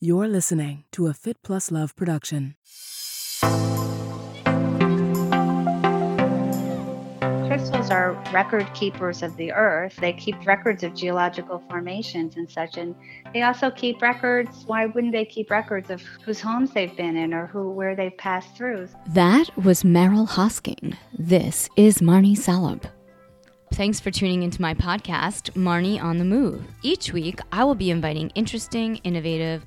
You're listening to a Fit Plus Love production. Crystals are record keepers of the earth. They keep records of geological formations and such. And they also keep records. Why wouldn't they keep records of whose homes they've been in or who where they've passed through? That was Meryl Hosking. This is Marnie Salop. Thanks for tuning into my podcast, Marnie on the Move. Each week, I will be inviting interesting, innovative,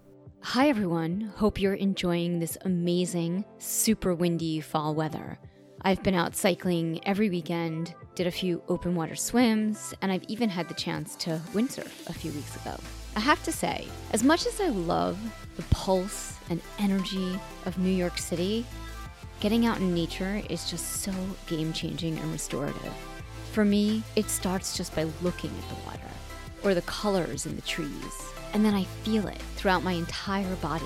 Hi, everyone. Hope you're enjoying this amazing, super windy fall weather. I've been out cycling every weekend, did a few open water swims, and I've even had the chance to windsurf a few weeks ago. I have to say, as much as I love the pulse and energy of New York City, getting out in nature is just so game changing and restorative. For me, it starts just by looking at the water or the colors in the trees and then I feel it throughout my entire body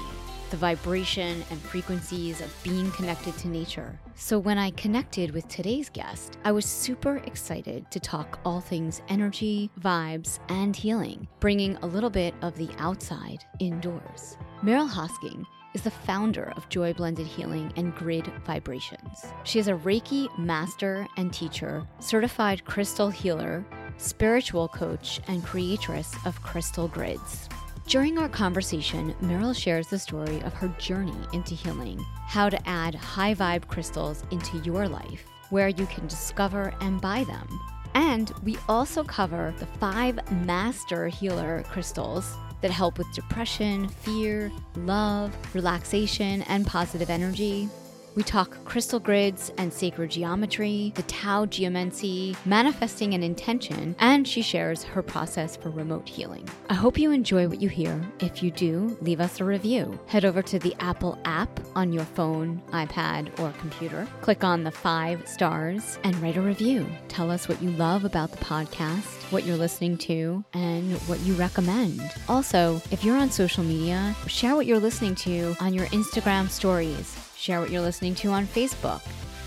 the vibration and frequencies of being connected to nature. So, when I connected with today's guest, I was super excited to talk all things energy, vibes, and healing, bringing a little bit of the outside indoors. Meryl Hosking is the founder of Joy Blended Healing and Grid Vibrations. She is a Reiki master and teacher, certified crystal healer, spiritual coach, and creatress of crystal grids. During our conversation, Meryl shares the story of her journey into healing, how to add high vibe crystals into your life, where you can discover and buy them. And we also cover the five master healer crystals that help with depression, fear, love, relaxation, and positive energy. We talk crystal grids and sacred geometry, the Tao geomancy, manifesting an intention, and she shares her process for remote healing. I hope you enjoy what you hear. If you do, leave us a review. Head over to the Apple app on your phone, iPad, or computer. Click on the five stars and write a review. Tell us what you love about the podcast, what you're listening to, and what you recommend. Also, if you're on social media, share what you're listening to on your Instagram stories share what you're listening to on Facebook,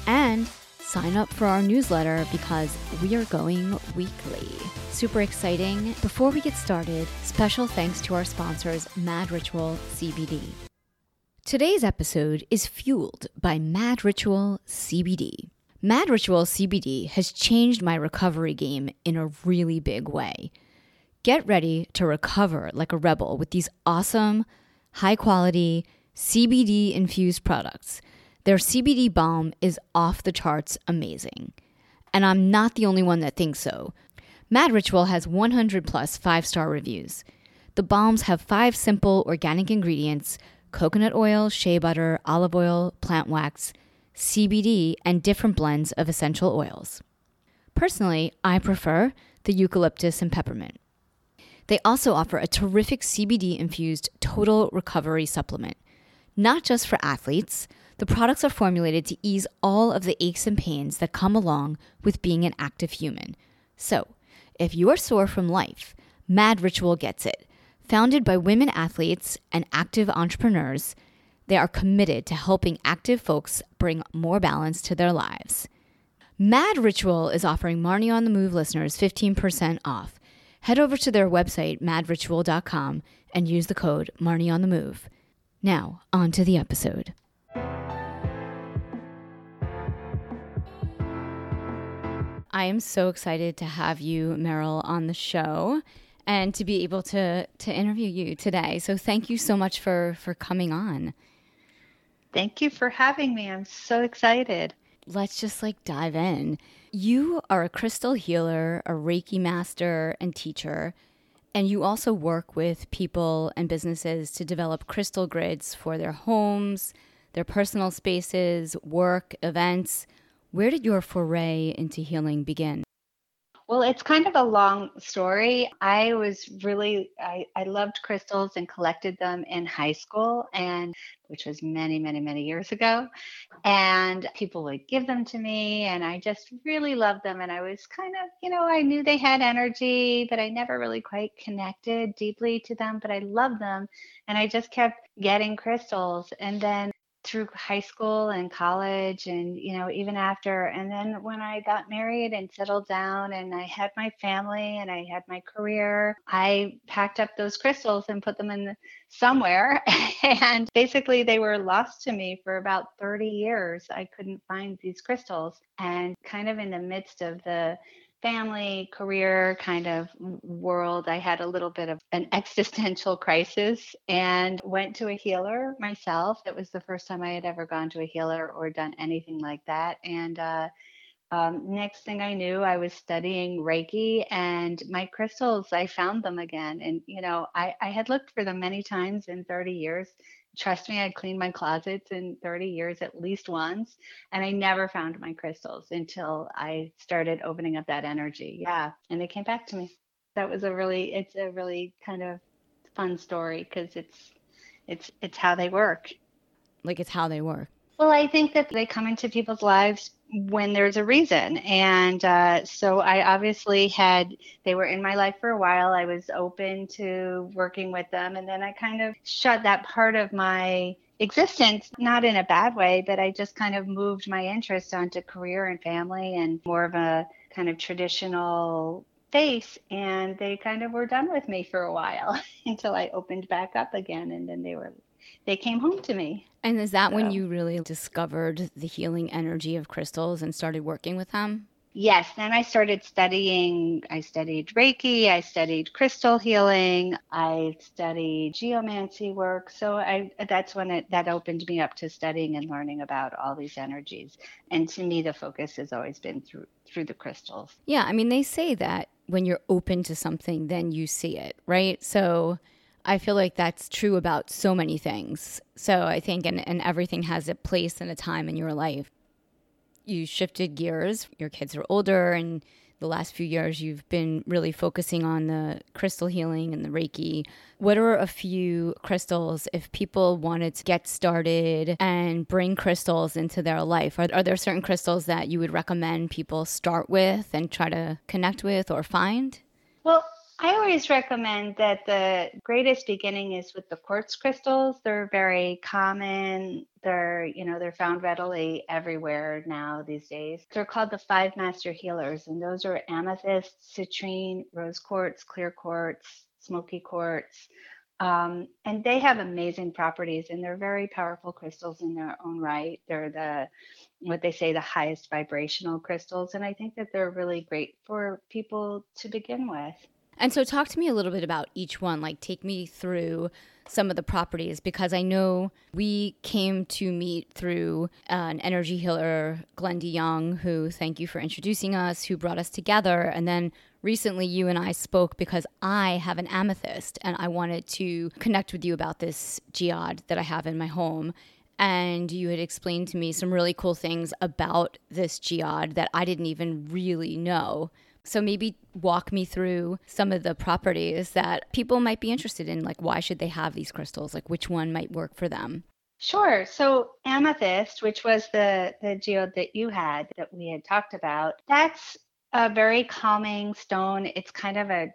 and sign up for our newsletter because we are going weekly. Super exciting. Before we get started, special thanks to our sponsors, Mad Ritual CBD. Today's episode is fueled by Mad Ritual CBD. Mad Ritual CBD has changed my recovery game in a really big way. Get ready to recover like a rebel with these awesome, high quality, CBD infused products. Their CBD balm is off the charts amazing. And I'm not the only one that thinks so. Mad Ritual has 100 plus five star reviews. The balms have five simple organic ingredients coconut oil, shea butter, olive oil, plant wax, CBD, and different blends of essential oils. Personally, I prefer the eucalyptus and peppermint. They also offer a terrific CBD infused total recovery supplement not just for athletes, the products are formulated to ease all of the aches and pains that come along with being an active human. So, if you're sore from life, Mad Ritual gets it. Founded by women athletes and active entrepreneurs, they are committed to helping active folks bring more balance to their lives. Mad Ritual is offering Marnie on the Move listeners 15% off. Head over to their website, madritual.com, and use the code Marnie on the Move. Now, on to the episode. I am so excited to have you, Meryl, on the show and to be able to to interview you today. So thank you so much for for coming on. Thank you for having me. I'm so excited. Let's just like dive in. You are a crystal healer, a Reiki master and teacher. And you also work with people and businesses to develop crystal grids for their homes, their personal spaces, work, events. Where did your foray into healing begin? Well, it's kind of a long story. I was really, I, I loved crystals and collected them in high school, and which was many, many, many years ago. And people would give them to me, and I just really loved them. And I was kind of, you know, I knew they had energy, but I never really quite connected deeply to them, but I loved them. And I just kept getting crystals. And then through high school and college and you know even after and then when i got married and settled down and i had my family and i had my career i packed up those crystals and put them in somewhere. And basically they were lost to me for about 30 years. I couldn't find these crystals. And kind of in the midst of the family, career kind of world, I had a little bit of an existential crisis and went to a healer myself. It was the first time I had ever gone to a healer or done anything like that. And uh, um, next thing I knew, I was studying Reiki and my crystals, I found them again. And, you know, I, I had looked for them many times in 30 years trust me, I cleaned my closets in 30 years at least once, and I never found my crystals until I started opening up that energy. Yeah, and they came back to me. That was a really, it's a really kind of fun story because it's, it's, it's how they work. Like it's how they work. Well, I think that they come into people's lives when there's a reason. And uh, so I obviously had, they were in my life for a while. I was open to working with them. And then I kind of shut that part of my existence, not in a bad way, but I just kind of moved my interest onto career and family and more of a kind of traditional face and they kind of were done with me for a while until I opened back up again and then they were they came home to me. And is that so. when you really discovered the healing energy of crystals and started working with them? Yes, then I started studying. I studied Reiki, I studied crystal healing, I studied geomancy work. So I that's when it that opened me up to studying and learning about all these energies. And to me the focus has always been through through the crystals. Yeah, I mean they say that when you're open to something then you see it, right? So I feel like that's true about so many things. So I think, and, and everything has a place and a time in your life. You shifted gears, your kids are older, and the last few years you've been really focusing on the crystal healing and the Reiki. What are a few crystals if people wanted to get started and bring crystals into their life? Are, are there certain crystals that you would recommend people start with and try to connect with or find? Well, I always recommend that the greatest beginning is with the quartz crystals. They're very common. They're, you know, they're found readily everywhere now these days. They're called the five master healers, and those are amethyst, citrine, rose quartz, clear quartz, smoky quartz. Um, and they have amazing properties and they're very powerful crystals in their own right. They're the what they say the highest vibrational crystals. And I think that they're really great for people to begin with. And so, talk to me a little bit about each one. Like, take me through some of the properties because I know we came to meet through an energy healer, Glenn DeYoung, who thank you for introducing us, who brought us together. And then recently, you and I spoke because I have an amethyst and I wanted to connect with you about this geode that I have in my home and you had explained to me some really cool things about this geode that I didn't even really know. So maybe walk me through some of the properties that people might be interested in. Like, why should they have these crystals? Like, which one might work for them? Sure. So amethyst, which was the the geode that you had that we had talked about, that's a very calming stone. It's kind of a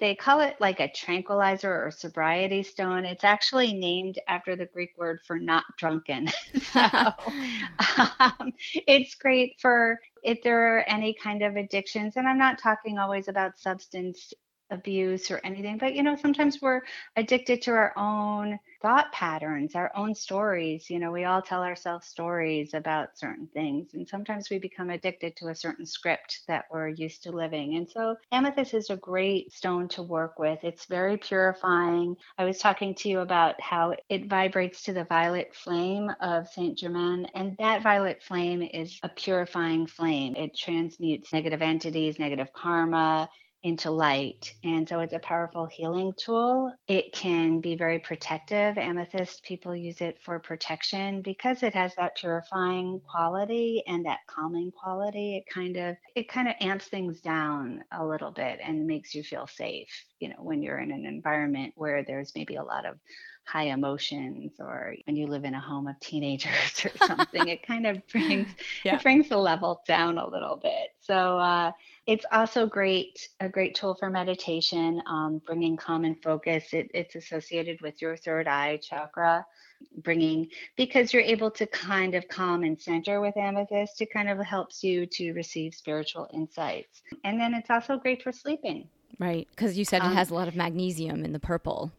they call it like a tranquilizer or sobriety stone. It's actually named after the Greek word for not drunken. so um, it's great for if there are any kind of addictions. And I'm not talking always about substance abuse or anything, but you know, sometimes we're addicted to our own thought patterns, our own stories. You know, we all tell ourselves stories about certain things, and sometimes we become addicted to a certain script that we're used to living. And so, amethyst is a great stone to work with. It's very purifying. I was talking to you about how it vibrates to the violet flame of Saint Germain, and that violet flame is a purifying flame. It transmutes negative entities, negative karma into light. And so it's a powerful healing tool. It can be very protective. Amethyst, people use it for protection because it has that purifying quality and that calming quality. It kind of it kind of amps things down a little bit and makes you feel safe, you know, when you're in an environment where there's maybe a lot of high emotions or when you live in a home of teenagers or something it kind of brings yeah. it brings the level down a little bit. So uh, it's also great a great tool for meditation um, bringing calm and focus. It, it's associated with your third eye chakra bringing because you're able to kind of calm and center with amethyst. It kind of helps you to receive spiritual insights. And then it's also great for sleeping. Right because you said um, it has a lot of magnesium in the purple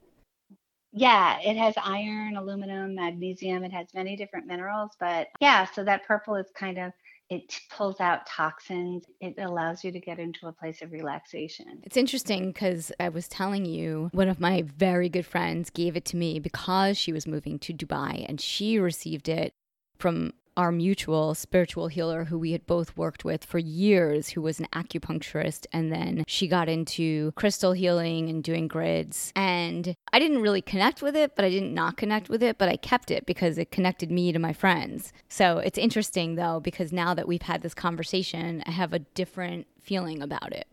yeah, it has iron, aluminum, magnesium. It has many different minerals, but yeah, so that purple is kind of it pulls out toxins. It allows you to get into a place of relaxation. It's interesting because I was telling you, one of my very good friends gave it to me because she was moving to Dubai and she received it from our mutual spiritual healer who we had both worked with for years, who was an acupuncturist. And then she got into crystal healing and doing grids. And I didn't really connect with it, but I didn't not connect with it, but I kept it because it connected me to my friends. So it's interesting though, because now that we've had this conversation, I have a different feeling about it.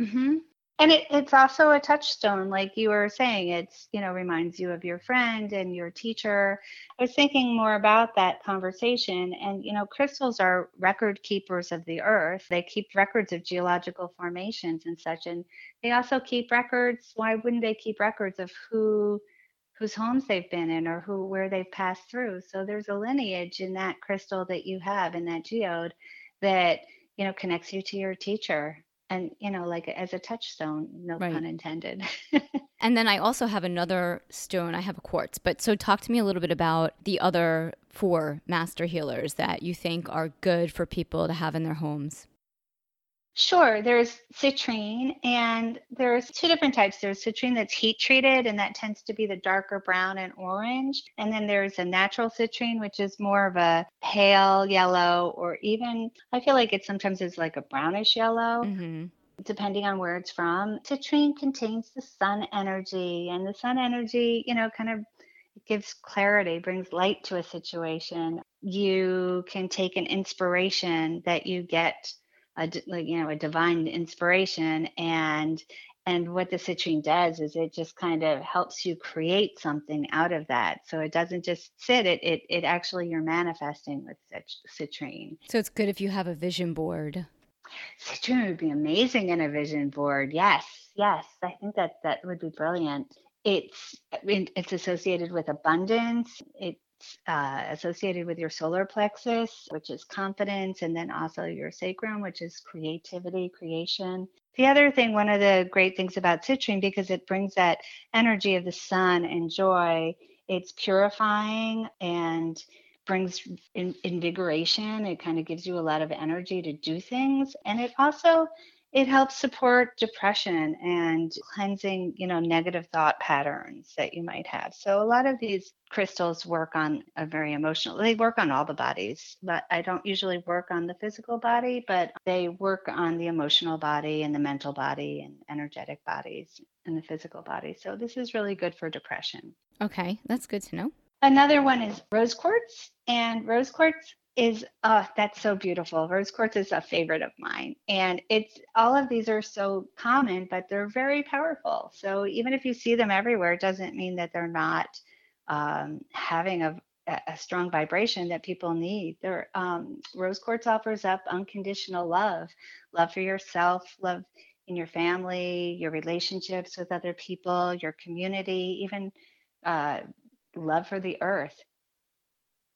Mm-hmm and it, it's also a touchstone like you were saying it's you know reminds you of your friend and your teacher. I was thinking more about that conversation and you know crystals are record keepers of the earth. They keep records of geological formations and such and they also keep records. Why wouldn't they keep records of who whose homes they've been in or who where they've passed through? So there's a lineage in that crystal that you have in that geode that you know connects you to your teacher and you know like as a touchstone no right. pun intended and then i also have another stone i have a quartz but so talk to me a little bit about the other four master healers that you think are good for people to have in their homes Sure, there's citrine, and there's two different types. There's citrine that's heat treated, and that tends to be the darker brown and orange. And then there's a natural citrine, which is more of a pale yellow, or even I feel like it sometimes is like a brownish yellow. Mm-hmm depending on where it's from. Citrine contains the sun energy, and the sun energy, you know, kind of gives clarity, brings light to a situation. You can take an inspiration that you get a you know a divine inspiration and and what the citrine does is it just kind of helps you create something out of that. So it doesn't just sit it it, it actually you're manifesting with citrine. So it's good if you have a vision board. Citrine would be amazing in a vision board. Yes yes. I think that that would be brilliant. It's it's associated with abundance. It uh, associated with your solar plexus, which is confidence, and then also your sacrum, which is creativity, creation. The other thing, one of the great things about citrine, because it brings that energy of the sun and joy, it's purifying and brings in, invigoration. It kind of gives you a lot of energy to do things. And it also it helps support depression and cleansing you know negative thought patterns that you might have. So a lot of these crystals work on a very emotional they work on all the bodies but i don't usually work on the physical body but they work on the emotional body and the mental body and energetic bodies and the physical body. So this is really good for depression. Okay that's good to know. Another one is rose quartz and rose quartz is oh that's so beautiful. Rose quartz is a favorite of mine. And it's all of these are so common but they're very powerful. So even if you see them everywhere it doesn't mean that they're not um, having a, a strong vibration that people need. They um, rose quartz offers up unconditional love love for yourself love in your family your relationships with other people your community even uh, love for the earth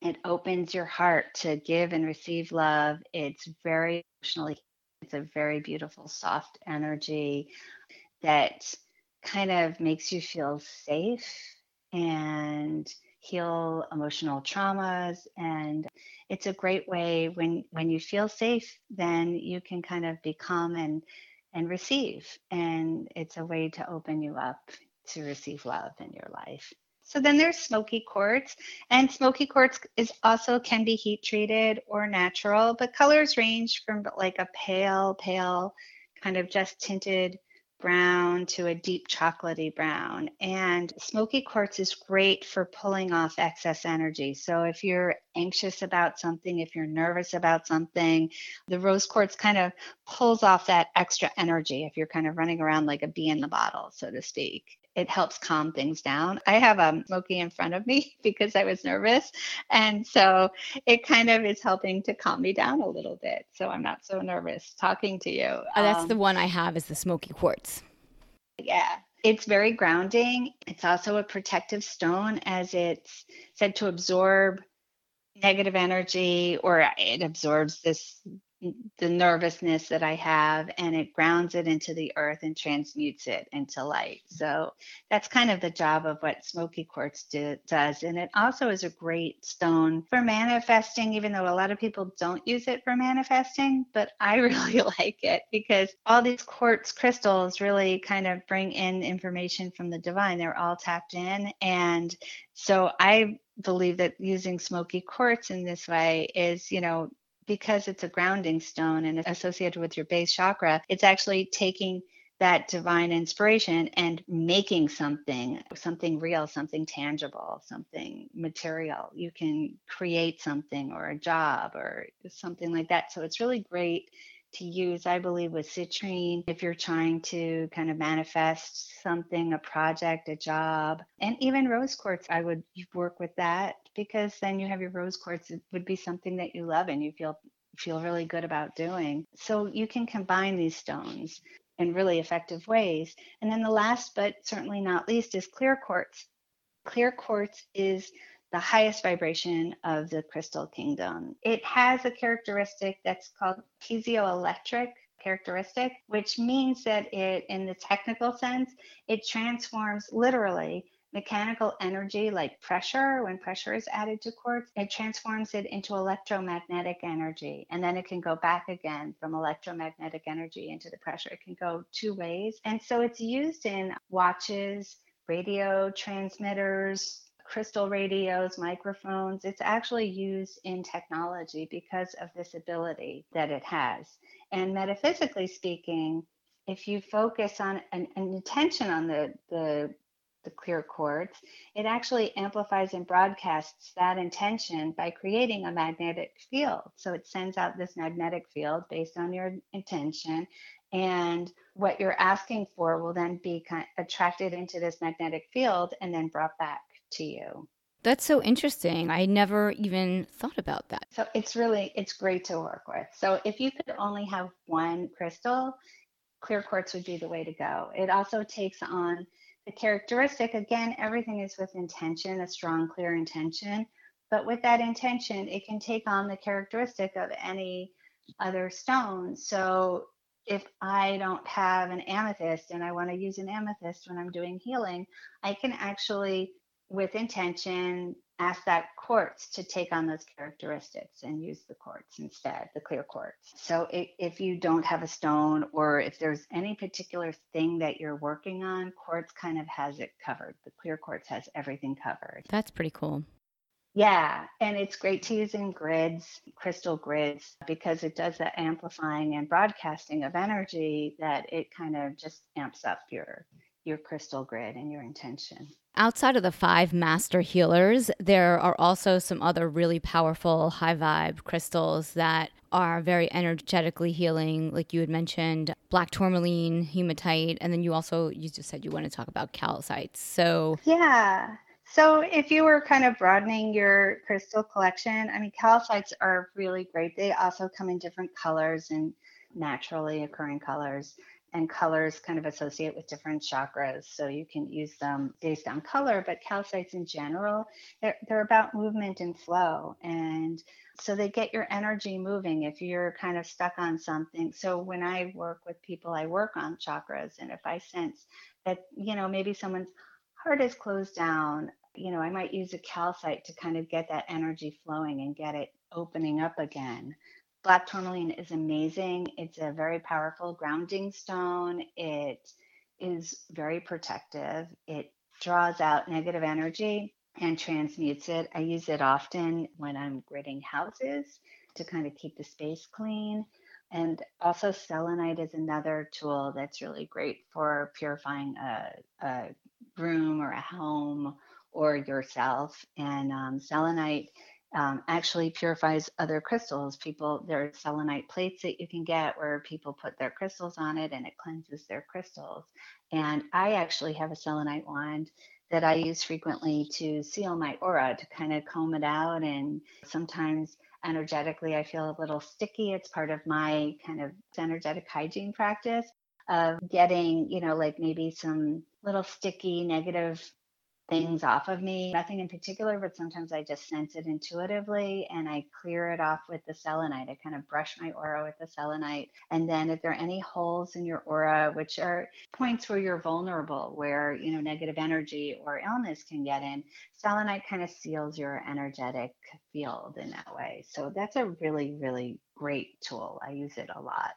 it opens your heart to give and receive love. It's very emotionally, it's a very beautiful, soft energy that kind of makes you feel safe and heal emotional traumas. And it's a great way when when you feel safe then you can kind of become and and receive. And it's a way to open you up to receive love in your life so then there's smoky quartz, and smoky quartz is also can be heat treated or natural, but colors range from like a pale, pale, kind of just tinted brown to a deep chocolatey brown. And smoky quartz is great for pulling off excess energy. So if you're anxious about something, if you're nervous about something, the rose quartz kind of pulls off that extra energy if you're kind of running around like a bee in the bottle, so to speak it helps calm things down. I have a um, smoky in front of me because I was nervous. And so it kind of is helping to calm me down a little bit. So I'm not so nervous talking to you. Oh, that's um, the one I have is the smoky quartz. Yeah. It's very grounding. It's also a protective stone as it's said to absorb negative energy or it absorbs this the nervousness that I have and it grounds it into the earth and transmutes it into light. So that's kind of the job of what smoky quartz do, does. And it also is a great stone for manifesting, even though a lot of people don't use it for manifesting. But I really like it because all these quartz crystals really kind of bring in information from the divine. They're all tapped in. And so I believe that using smoky quartz in this way is, you know, because it's a grounding stone and associated with your base chakra, it's actually taking that divine inspiration and making something something real something tangible something material. You can create something or a job or something like that. So it's really great to use i believe with citrine if you're trying to kind of manifest something a project a job and even rose quartz. I would work with that because then you have your rose quartz. It would be something that you love and you feel feel really good about doing. So you can combine these stones in really effective ways. And then the last, but certainly not least, is clear quartz. Clear quartz is the highest vibration of the crystal kingdom. It has a characteristic that's called piezoelectric characteristic, which means that it, in the technical sense, it transforms literally mechanical energy like pressure, when pressure is added to quartz, it transforms it into electromagnetic energy. And then it can go back again from electromagnetic energy into the pressure. It can go two ways. And so it's used in watches, radio transmitters, crystal radios, microphones. It's actually used in technology because of this ability that it has. And metaphysically speaking, if you focus on an, an attention on the, the the clear quartz, it actually amplifies and broadcasts that intention by creating a magnetic field. So it sends out this magnetic field based on your intention. And what you're asking for will then be kind of attracted into this magnetic field and then brought back to you. That's so interesting. I never even thought about that. So it's really it's great to work with. So if you could only have one crystal, clear quartz would be the way to go. It also takes on the characteristic, again, everything is with intention, a strong, clear intention. But with that intention, it can take on the characteristic of any other stone. So if I don't have an amethyst and I want to use an amethyst when I'm doing healing, I can actually, with intention, ask that quartz to take on those characteristics and use the quartz instead, the clear quartz. So if you don't have a stone or if there's any particular thing that you're working on, quartz kind of has it covered. The clear quartz has everything covered. That's pretty cool. Yeah, and it's great to use in grids, crystal grids, because it does that amplifying and broadcasting of energy that it kind of just amps up your your crystal grid and your intention. Outside of the five master healers, there are also some other really powerful high vibe crystals that are very energetically healing, like you had mentioned, black tourmaline, hematite, and then you also you just said you want to talk about calcites. So yeah. So if you were kind of broadening your crystal collection, I mean calcites are really great. They also come in different colors and naturally occurring colors and colors kind of associate with different chakras. So you can use them based on color, but calcites in general, they're, they're about movement and flow. And so they get your energy moving if you're kind of stuck on something. So when I work with people, I work on chakras. And if I sense that, you know, maybe someone's heart is closed down, you know, I might use a calcite to kind of get that energy flowing and get it opening up again. Black tourmaline is amazing. It's a very powerful grounding stone. It is very protective. It draws out negative energy and transmutes it. I use it often when I'm gridding houses to kind of keep the space clean. And also, selenite is another tool that's really great for purifying a, a room or a home or yourself. And um, selenite um, actually purifies other crystals. People, there are selenite plates that you can get where people put their crystals on it and it cleanses their crystals. And I actually have a selenite wand that I use frequently to seal my aura, to kind of comb it out. And sometimes energetically, I feel a little sticky. It's part of my kind of energetic hygiene practice of getting, you know, like maybe some little sticky negative things off of me. Nothing in particular, but sometimes I just sense it intuitively and I clear it off with the selenite. I kind of brush my aura with the selenite. And then if there are any holes in your aura, which are points where you're vulnerable, where, you know, negative energy or illness can get in, selenite kind of seals your energetic field in that way. So that's a really, really great tool. I use it a lot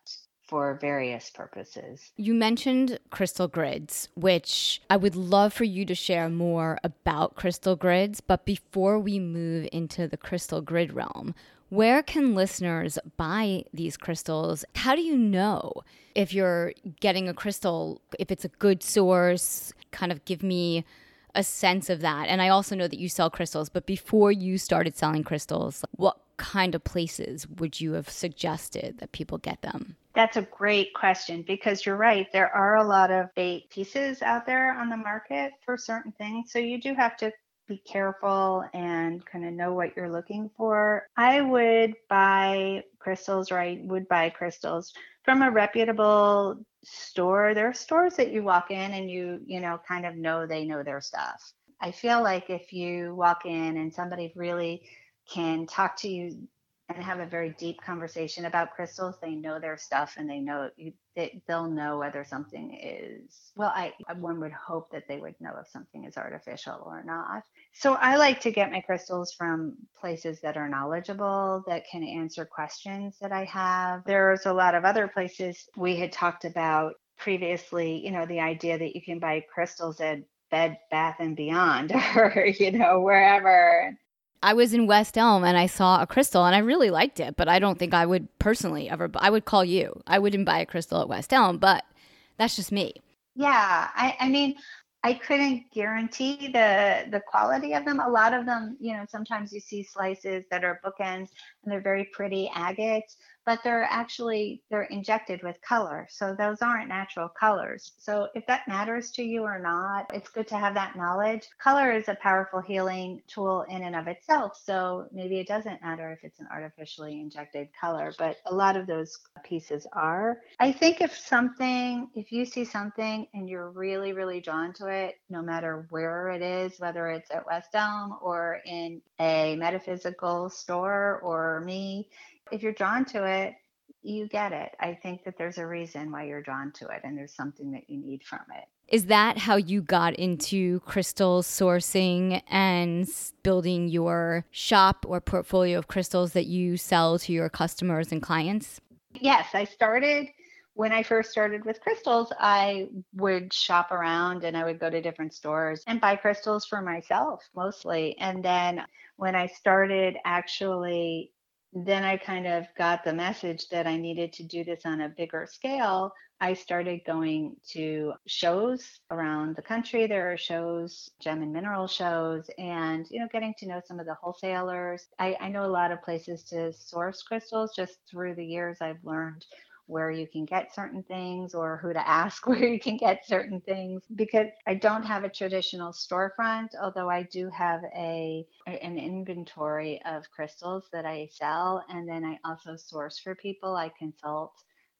for various purposes. You mentioned crystal grids, which I would love for you to share more about crystal grids. But before we move into the crystal grid realm, where can listeners buy these crystals? How do you know if you're getting a crystal, if it's a good source? Kind of give me a sense of that. And I also know that you sell crystals, but before you started selling crystals, what kind of places would you have suggested that people get them? That's a great question because you're right. There are a lot of bait pieces out there on the market for certain things. So you do have to be careful and kind of know what you're looking for. I would buy crystals, or I would buy crystals from a reputable store. There are stores that you walk in and you, you know, kind of know they know their stuff. I feel like if you walk in and somebody really can talk to you and have a very deep conversation about crystals, they know their stuff and they know they, they'll know whether something is well. I one would hope that they would know if something is artificial or not. So I like to get my crystals from places that are knowledgeable that can answer questions that I have. There's a lot of other places we had talked about previously. You know, the idea that you can buy crystals at Bed Bath and Beyond or you know wherever I was in West Elm and I saw a crystal and I really liked it, but I don't think I would personally ever. I would call you. I wouldn't buy a crystal at West Elm, but that's just me. Yeah, I, I mean, I couldn't guarantee the the quality of them. A lot of them, you know, sometimes you see slices that are bookends and they're very pretty agates, but they're actually they're injected with color so those aren't natural colors. So if that matters to you or not it's good to have that knowledge. Color is a powerful healing tool in and of itself so maybe it doesn't matter if it's an artificially injected color but a lot of those pieces are. I think if something if you see something and you're really really drawn to it no matter where it is whether it's at west elm or in a metaphysical store or me if you're drawn to it, you get it. I think that there's a reason why you're drawn to it and there's something that you need from it. Is that how you got into crystal sourcing and building your shop or portfolio of crystals that you sell to your customers and clients? Yes, I started when I first started with crystals, I would shop around and I would go to different stores and buy crystals for myself mostly. And then when I started actually then I kind of got the message that I needed to do this on a bigger scale. I started going to shows around the country. There are shows, gem and mineral shows, and you know, getting to know some of the wholesalers. I, I know a lot of places to source crystals. Just through the years, I've learned where you can get certain things or who to ask where you can get certain things because I don't have a traditional storefront although I do have a an inventory of crystals that I sell and then I also source for people. I consult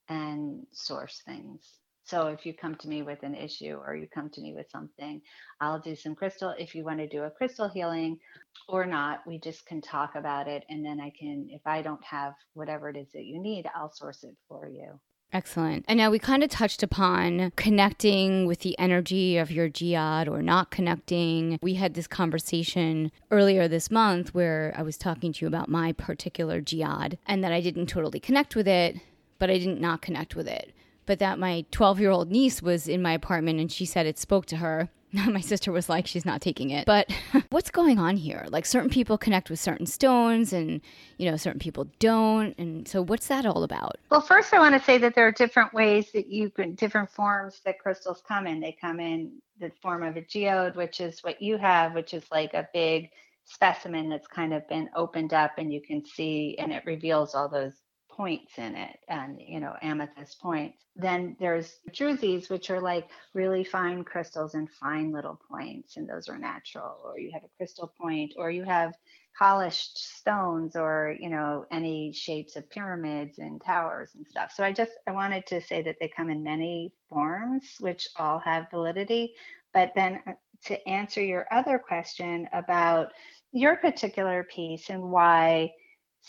and source things so if you come to me with an issue or you come to me with something, I'll do some crystal. If you want to do a crystal healing or not, we just can talk about it. And then I can, if I don't have whatever it is that you need, I'll source it for you. Excellent. And now we kind of touched upon connecting with the energy of your geode or not connecting. We had this conversation earlier this month where I was talking to you about my particular geode and that I didn't totally connect with it, but I didn't not connect with it but that my 12 year old niece was in my apartment and she said it spoke to her. My sister was like, she's not taking it. But what's going on here? Like, certain people connect with certain stones, and, you know, certain people don't. And so, what's that all about? Well, first, I want to say that there are different ways that you can, different forms that crystals come in. They come in the form of a geode, which is what you have, which is like a big specimen that's kind of been opened up and you can see, and it reveals all those points in it and you know amethyst points then there's druses which are like really fine crystals and fine little points and those are natural. Or you have a crystal point or you have polished stones or you know any shapes of pyramids and towers and stuff. So i just i wanted to say that they come in many forms which all have validity. But then uh, to answer your other question about your particular piece and why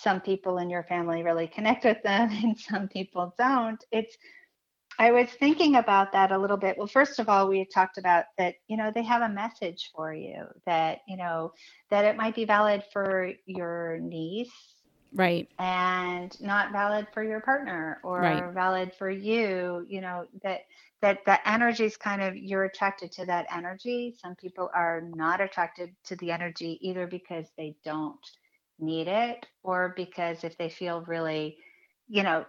some people in your family really connect with them and some people don't. It's i was thinking about that a little bit. Well first of all we talked about that you know they have a message for you that you know that it might be valid for your niece right. and not valid for your partner or right. valid for you you know that that the energy is kind of you're attracted to that energy. Some people are not attracted to the energy either because they don't need it or because if they feel really, you know,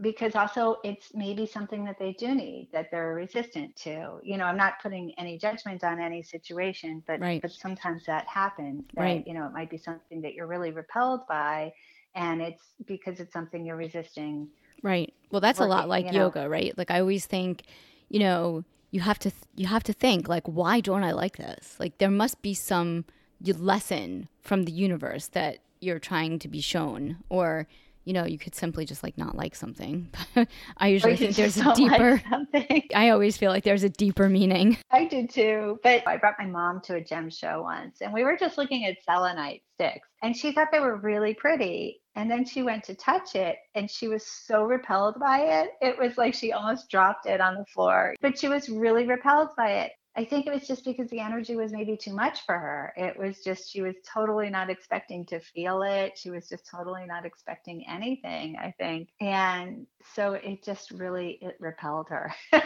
because also it's maybe something that they do need that they're resistant to. You know, I'm not putting any judgment on any situation, but right. but sometimes that happens. That, right. You know, it might be something that you're really repelled by, and it's because it's something you're resisting. Right. Well, that's working, a lot like you know? yoga, right? Like I always think, you know, you have to th- you have to think like, why don't I like this? Like there must be some lesson from the universe that you're trying to be shown. Or you know you could simply just like not like something. I usually think there's a deeper like i always feel like there's a deeper meaning. I do too. But i brought my mom to a gem show once and we were just looking at selenite sticks and she thought they were really pretty. And then she went to touch it and she was so repelled by it. It was like she almost dropped it on the floor. But she was really repelled by it I think it was just because the energy was maybe too much for her. It was just, she was totally not expecting to feel it. She was just totally not expecting anything, I think. And so it just really, it repelled her.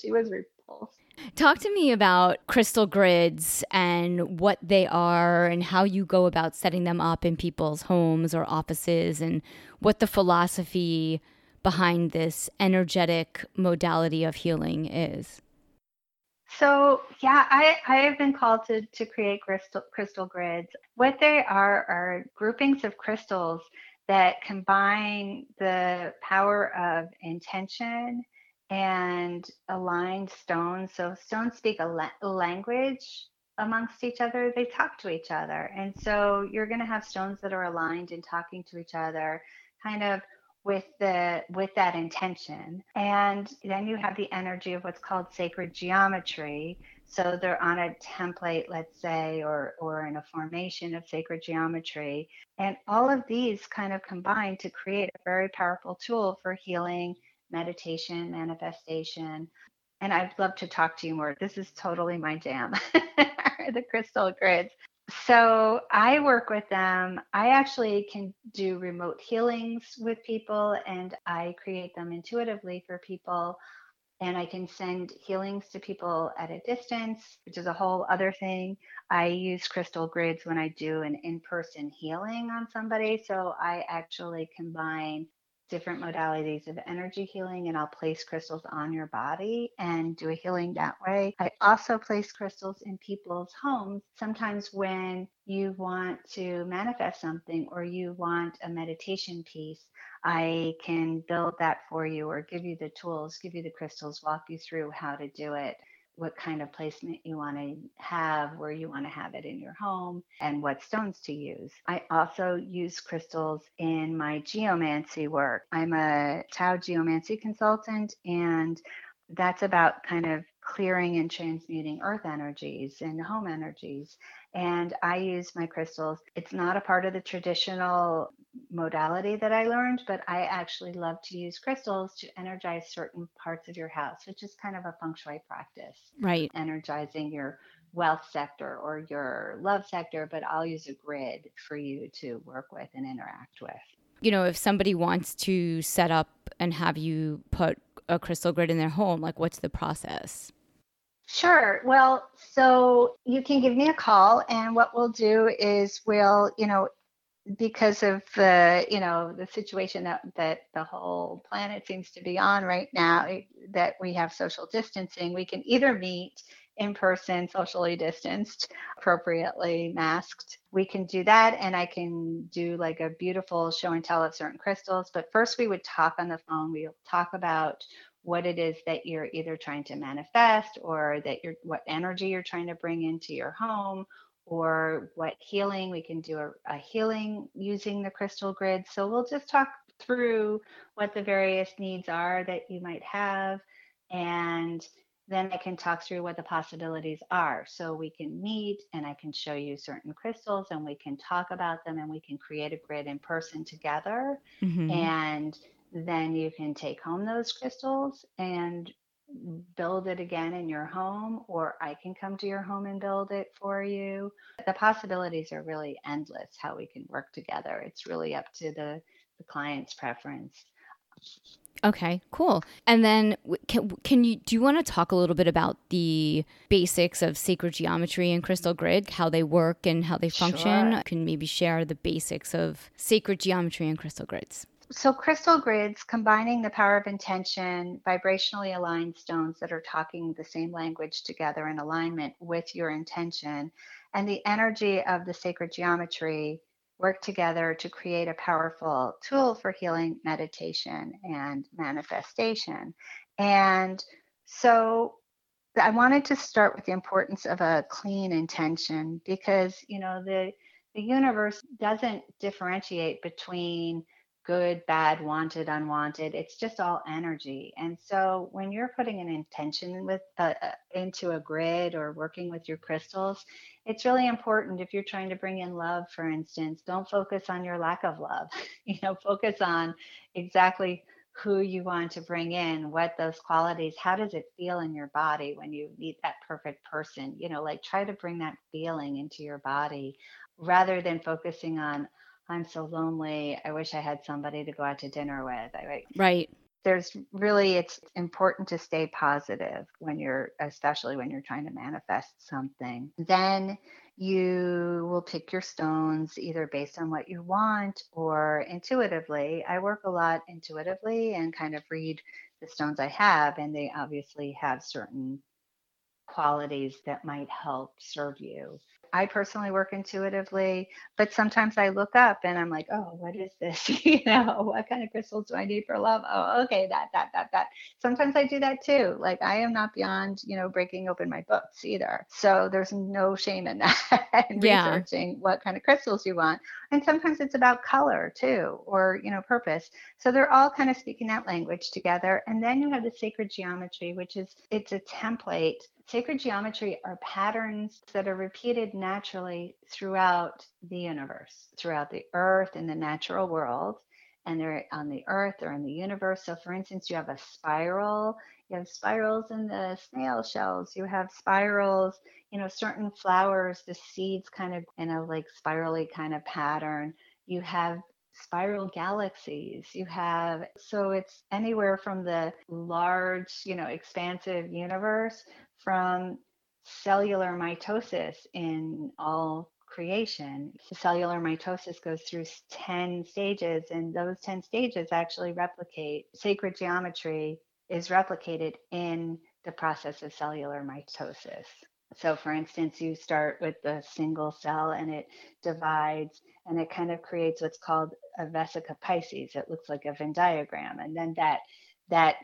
she was repulsed. Talk to me about crystal grids and what they are and how you go about setting them up in people's homes or offices and what the philosophy behind this energetic modality of healing is. So yeah, I, I have been called to, to create crystal, crystal grids. What they are are groupings of crystals that combine the power of intention and aligned stones. So stones speak a la- language amongst each other. They talk to each other. And so you're going to have stones that are aligned and talking to each other, kind of with the with that intention. And then you have the energy of what's called sacred geometry. So they're on a template let's say or or in a formation of sacred geometry. And all of these kind of combine to create a very powerful tool for healing meditation manifestation. And i'd love to talk to you more. This is totally my jam. The crystal grids so I work with them. I actually can do remote healings with people and I create them intuitively for people. And I can send healings to people at a distance, which is a whole other thing. I use crystal grids when I do an in person healing on somebody. So I actually combine different modalities of energy healing and I'll place crystals on your body and do a healing that way. I also place crystals in people's homes sometimes when you want to manifest something or you want a meditation piece. I can build that for you or give you the tools, give you the crystals, walk you through how to do it what kind of placement you want to have, where you want to have it in your home, and what stones to use. I also use crystals in my geomancy work. I'm a Tao geomancy consultant, and that's about kind of clearing and transmuting earth energies and home energies. And I use my crystals. It's not a part of the traditional modality that I learned, but I actually love to use crystals to energize certain parts of your house, which is kind of a feng shui practice. Right. Energizing your wealth sector or your love sector, but I'll use a grid for you to work with and interact with. You know, if somebody wants to set up and have you put a crystal grid in their home, like what's the process? Sure. Well, so you can give me a call, and what we'll do is we'll, you know, because of the, you know, the situation that that the whole planet seems to be on right now, eh, that we have social distancing, we can either meet in person, socially distanced, appropriately masked. We can do that, and I can do like a beautiful show and tell of certain crystals. But first, we would talk on the phone. We'll talk about what it is that you're either trying to manifest or that you're what energy you're trying to bring into your home or what healing we can do a, a healing using the crystal grid so we'll just talk through what the various needs are that you might have and then I can talk through what the possibilities are. So we can meet and I can show you certain crystals and we can talk about them and we can create a grid in person together. Mm-hmm. And then you can take home those crystals and build it again in your home, or I can come to your home and build it for you. The possibilities are really endless how we can work together. It's really up to the, the client's preference. Okay, cool. And then can, can you do you want to talk a little bit about the basics of sacred geometry and crystal grid, how they work and how they function? Sure. Can maybe share the basics of sacred geometry and crystal grids? So crystal grids combining the power of intention vibrationally aligned stones that are talking the same language together in alignment with your intention. And the energy of the sacred geometry work together to create a powerful tool for healing meditation and manifestation. And so i wanted to start with the importance of a clean intention because you know the the universe doesn't differentiate between good, bad, wanted, unwanted. It's just all energy. And so when you're putting an intention with uh, uh, into a grid or working with your crystals, it's really important if you're trying to bring in love, for instance, don't focus on your lack of love. you know, focus on exactly who you want to bring in, what those qualities, how does it feel in your body when you meet that perfect person? You know, like try to bring that feeling into your body rather than focusing on I'm so lonely. I wish I had somebody to go out to dinner with. I, right. There's really, it's important to stay positive when you're, especially when you're trying to manifest something. Then you will pick your stones either based on what you want or intuitively. I work a lot intuitively and kind of read the stones I have, and they obviously have certain qualities that might help serve you. I personally work intuitively, but sometimes I look up and I'm like, oh, what is this? you know, what kind of crystals do I need for love? Oh, okay, that, that, that, that. Sometimes I do that too. Like I am not beyond, you know, breaking open my books either. So there's no shame in that in yeah. researching what kind of crystals you want. And sometimes it's about color too, or, you know, purpose. So they're all kind of speaking that language together. And then you have the sacred geometry, which is it's a template Sacred geometry are patterns that are repeated naturally throughout the universe, throughout the earth and the natural world. And they're on the earth or in the universe. So, for instance, you have a spiral, you have spirals in the snail shells, you have spirals, you know, certain flowers, the seeds kind of in a like spirally kind of pattern. You have spiral galaxies you have so it's anywhere from the large you know expansive universe from cellular mitosis in all creation. Cellular mitosis goes through 10 stages, and those 10 stages actually replicate sacred geometry is replicated in the process of cellular mitosis. So, for instance, you start with the single cell and it divides and it kind of creates what's called a vesica piscis. It looks like a Venn diagram. And then that, that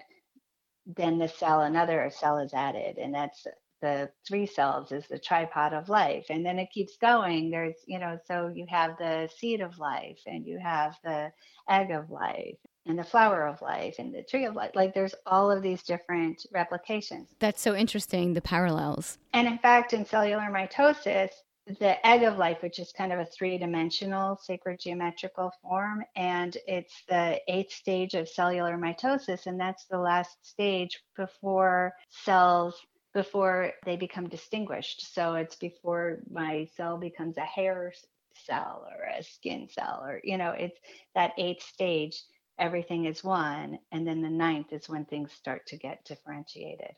then the cell, another cell is added, and that's the three cells is the tripod of life. And then it keeps going. There's, you know, so you have the seed of life, and you have the egg of life, and the flower of life, and the tree of life. Like there's all of these different replications. That's so interesting, the parallels. And in fact, in cellular mitosis, the egg of life, which is kind of a three dimensional sacred geometrical form. And it's the eighth stage of cellular mitosis. And that's the last stage before cells, before they become distinguished. So it's before my cell becomes a hair cell or a skin cell, or, you know, it's that eighth stage. Everything is one. And then the ninth is when things start to get differentiated.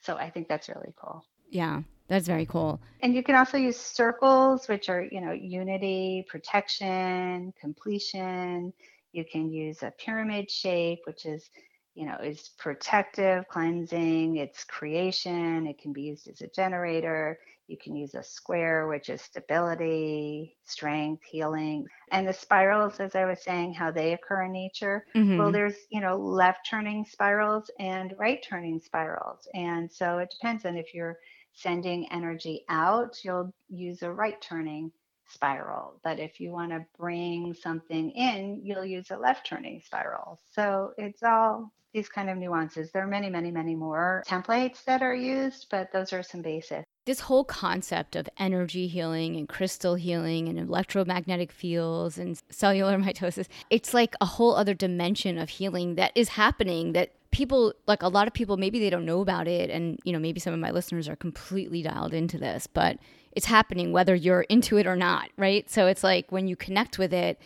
So I think that's really cool. Yeah. That's very cool. And you can also use circles, which are, you know, unity, protection, completion. You can use a pyramid shape, which is, you know, is protective, cleansing, it's creation. It can be used as a generator. You can use a square, which is stability, strength, healing. And the spirals, as I was saying, how they occur in nature. Mm-hmm. Well, there's, you know, left turning spirals and right turning spirals. And so it depends on if you're sending energy out, you'll use a right turning spiral. But if you want to bring something in, you'll use a left turning spiral. So it's all these kind of nuances. There are many, many, many more templates that are used, but those are some basics. This whole concept of energy healing and crystal healing and electromagnetic fields and cellular mitosis, it's like a whole other dimension of healing that is happening that people like a lot of people maybe they don't know about it and you know maybe some of my listeners are completely dialed into this but it's happening whether you're into it or not right? So it's like when you connect with it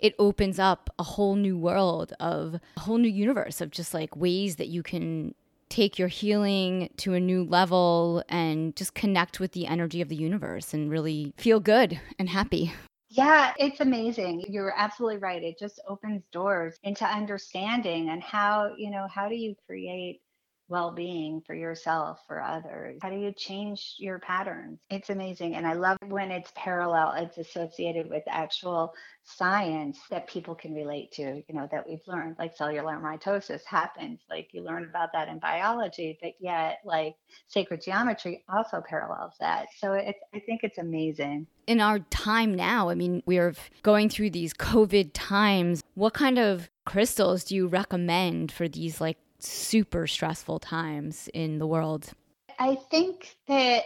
it opens up a whole new world of a whole new universe of just like ways that you can take your healing to a new level and just connect with the energy of the universe and really feel good and happy yeah, it's amazing. You're absolutely right. It just opens doors into understanding and how, you know, how do you create well-being for yourself for others. How do you change your patterns? It's amazing and i love when it's parallel it's associated with actual science that people can relate to you know that we've learned like cellular mitosis happens like you learn about that in biology but yet like sacred geometry also parallels that. So it's i think it's amazing. In our time now i mean we're going through these covid times what kind of crystals do you recommend for these like super stressful times in the world? I think that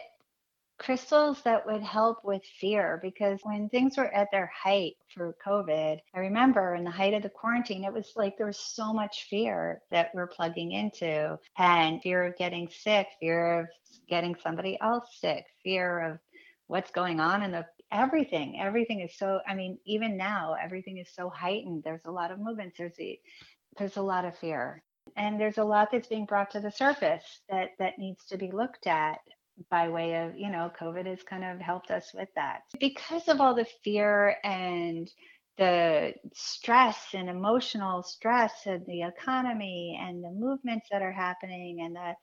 crystals that would help with fear because when things were at their height for COVID, I remember in the height of the quarantine, it was like there was so much fear that we're plugging into and fear of getting sick, fear of getting somebody else sick, fear of what's going on in the everything everything is so i mean even now everything is so heightened. There's a lot of movements. There's a there's a lot of fear and there's a lot that's being brought to the surface that that needs to be looked at by way of you know covid has kind of helped us with that because of all the fear and the stress and emotional stress and the economy and the movements that are happening and the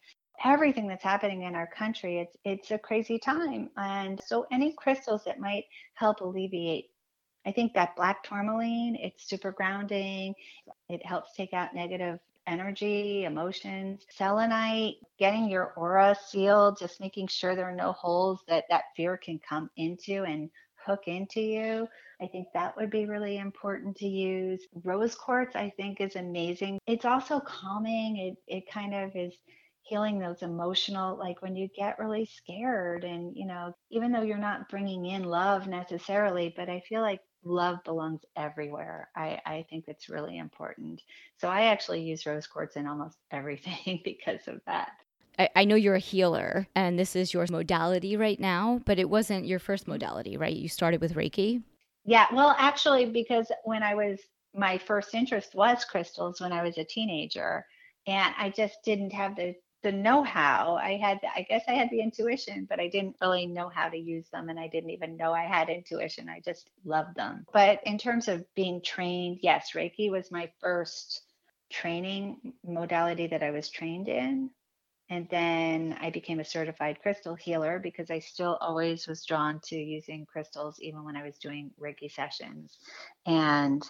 everything that's happening in our country it's it's a crazy time and so any crystals that might help alleviate I think that black tourmaline, it's super grounding. It helps take out negative energy, emotions. Selenite, getting your aura sealed, just making sure there are no holes that that fear can come into and hook into you. I think that would be really important to use. Rose quartz, I think, is amazing. It's also calming. It it kind of is healing those emotional like when you get really scared and you know even though you're not bringing in love necessarily but i feel like love belongs everywhere. I, I think it's really important. So I actually use rose quartz in almost everything because of that. I, I know you're a healer and this is your modality right now, but it wasn't your first modality, right? You started with Reiki? Yeah, well, actually, because when I was, my first interest was crystals when I was a teenager. And I just didn't have the the know-how. I had i guess i had the intuition but i didn't really know how to use them and i didn't even know i had intuition. I just loved them. But in terms of being trained yes reiki was my first training modality that i was trained in. And then i became a certified crystal healer because i still always was drawn to using crystals even when i was doing reiki sessions. And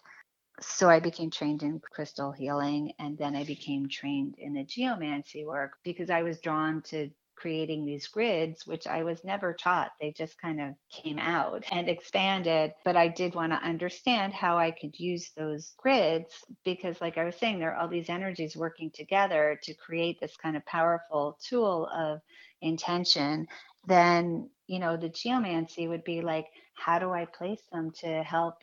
so I became trained in crystal healing and then I became trained in the geomancy work because I was drawn to creating these grids, which I was never taught. They just kind of came out and expanded. But I did want to understand how I could use those grids because, like I was saying, there are all these energies working together to create this kind of powerful tool of intention. Then, you know, the geomancy would be like, how do I place them to help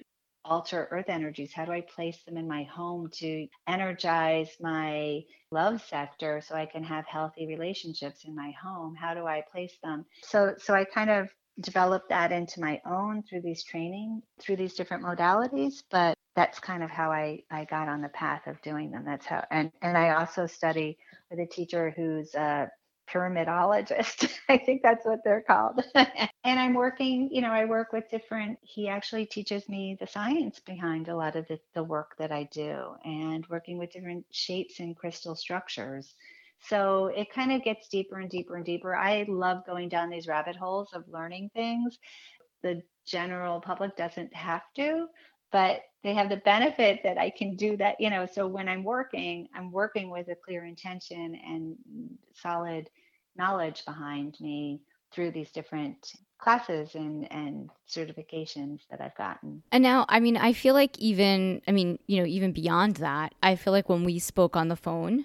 alter earth energies? How do I place them in my home to energize my love sector so I can have healthy relationships in my home? How do I place them? So so I kind of developed that into my own through these training, through these different modalities, but that's kind of how I, I got on the path of doing them. That's how and, and I also study with a teacher who's a pyramidologist. I think that's what they're called. and I'm working, you know, I work with different, he actually teaches me the science behind a lot of the, the work that I do and working with different shapes and crystal structures. So it kind of gets deeper and deeper and deeper. I love going down these rabbit holes of learning things. The general public doesn't have to, but they have the benefit that I can do that, you know. So when I'm working, I'm working with a clear intention and solid knowledge behind me through these different classes and and certifications that I've gotten. And now, I mean, I feel like even I mean, you know, even beyond that, I feel like when we spoke on the phone,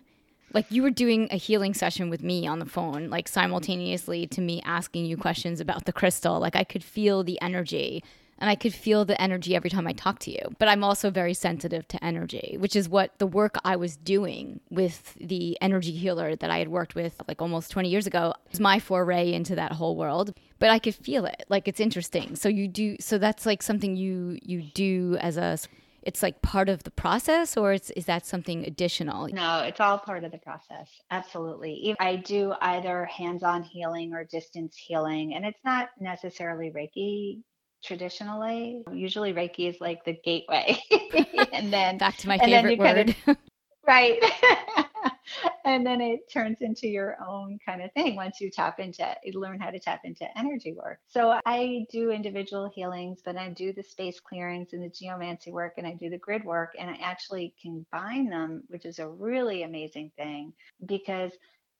like you were doing a healing session with me on the phone, like simultaneously to me asking you questions about the crystal. Like I could feel the energy and I could feel the energy every time I talk to you. But I'm also very sensitive to energy, which is what the work I was doing with the energy healer that I had worked with like almost 20 years ago was my foray into that whole world. But I could feel it. Like it's interesting. So you do so that's like something you you do as a it's like part of the process or is, is that something additional no it's all part of the process absolutely i do either hands-on healing or distance healing and it's not necessarily reiki traditionally usually reiki is like the gateway. And then back to my favorite word. Kind of, right. And then it turns into your own kind of thing once you tap into you learn how to tap into energy work. So i do individual healings but i do the space clearings and the geomancy work and i do the grid work and i actually combine them which is a really amazing thing because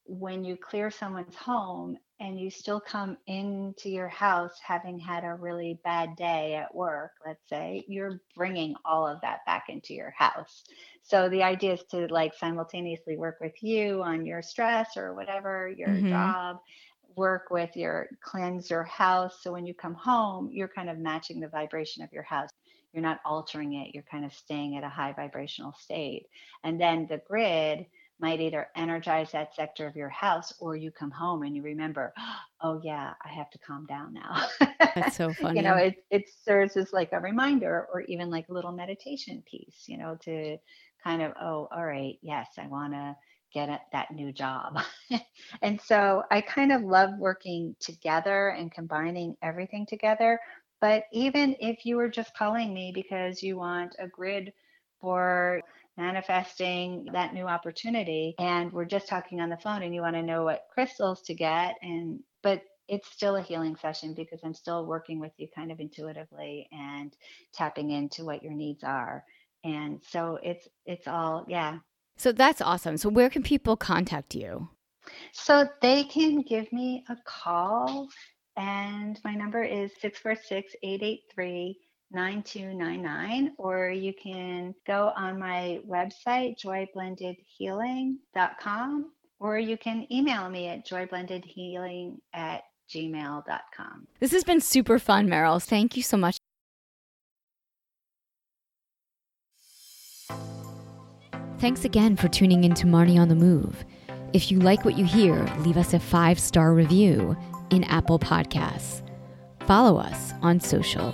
when you clear someone's home and you still come into your house having had a really bad day at work, let's say, you're bringing all of that back into your house. So the idea is to like simultaneously work with you on your stress or whatever, your mm-hmm. job, work with your cleanse your house. So when you come home, you're kind of matching the vibration of your house. You're not altering it, you're kind of staying at a high vibrational state. And then the grid might either energize that sector of your house or you come home and you remember, oh yeah, I have to calm down now. That's so funny. you know, it, it serves as like a reminder or even like a little meditation piece, you know, to kind of, oh, all right, yes, I want to get that new job. and so I kind of love working together and combining everything together. But even if you were just calling me because you want a grid for manifesting that new opportunity and we're just talking on the phone and you want to know what crystals to get and but it's still a healing session because I'm still working with you kind of intuitively and tapping into what your needs are. And so it's it's all yeah. So that's awesome. So where can people contact you? So they can give me a call and my number is 646 883 9299, or you can go on my website, joyblendedhealing.com, or you can email me at joyblendedhealing at gmail.com. This has been super fun, Meryl. Thank you so much. Thanks again for tuning in to Marnie on the Move. If you like what you hear, leave us a five star review in Apple Podcasts. Follow us on social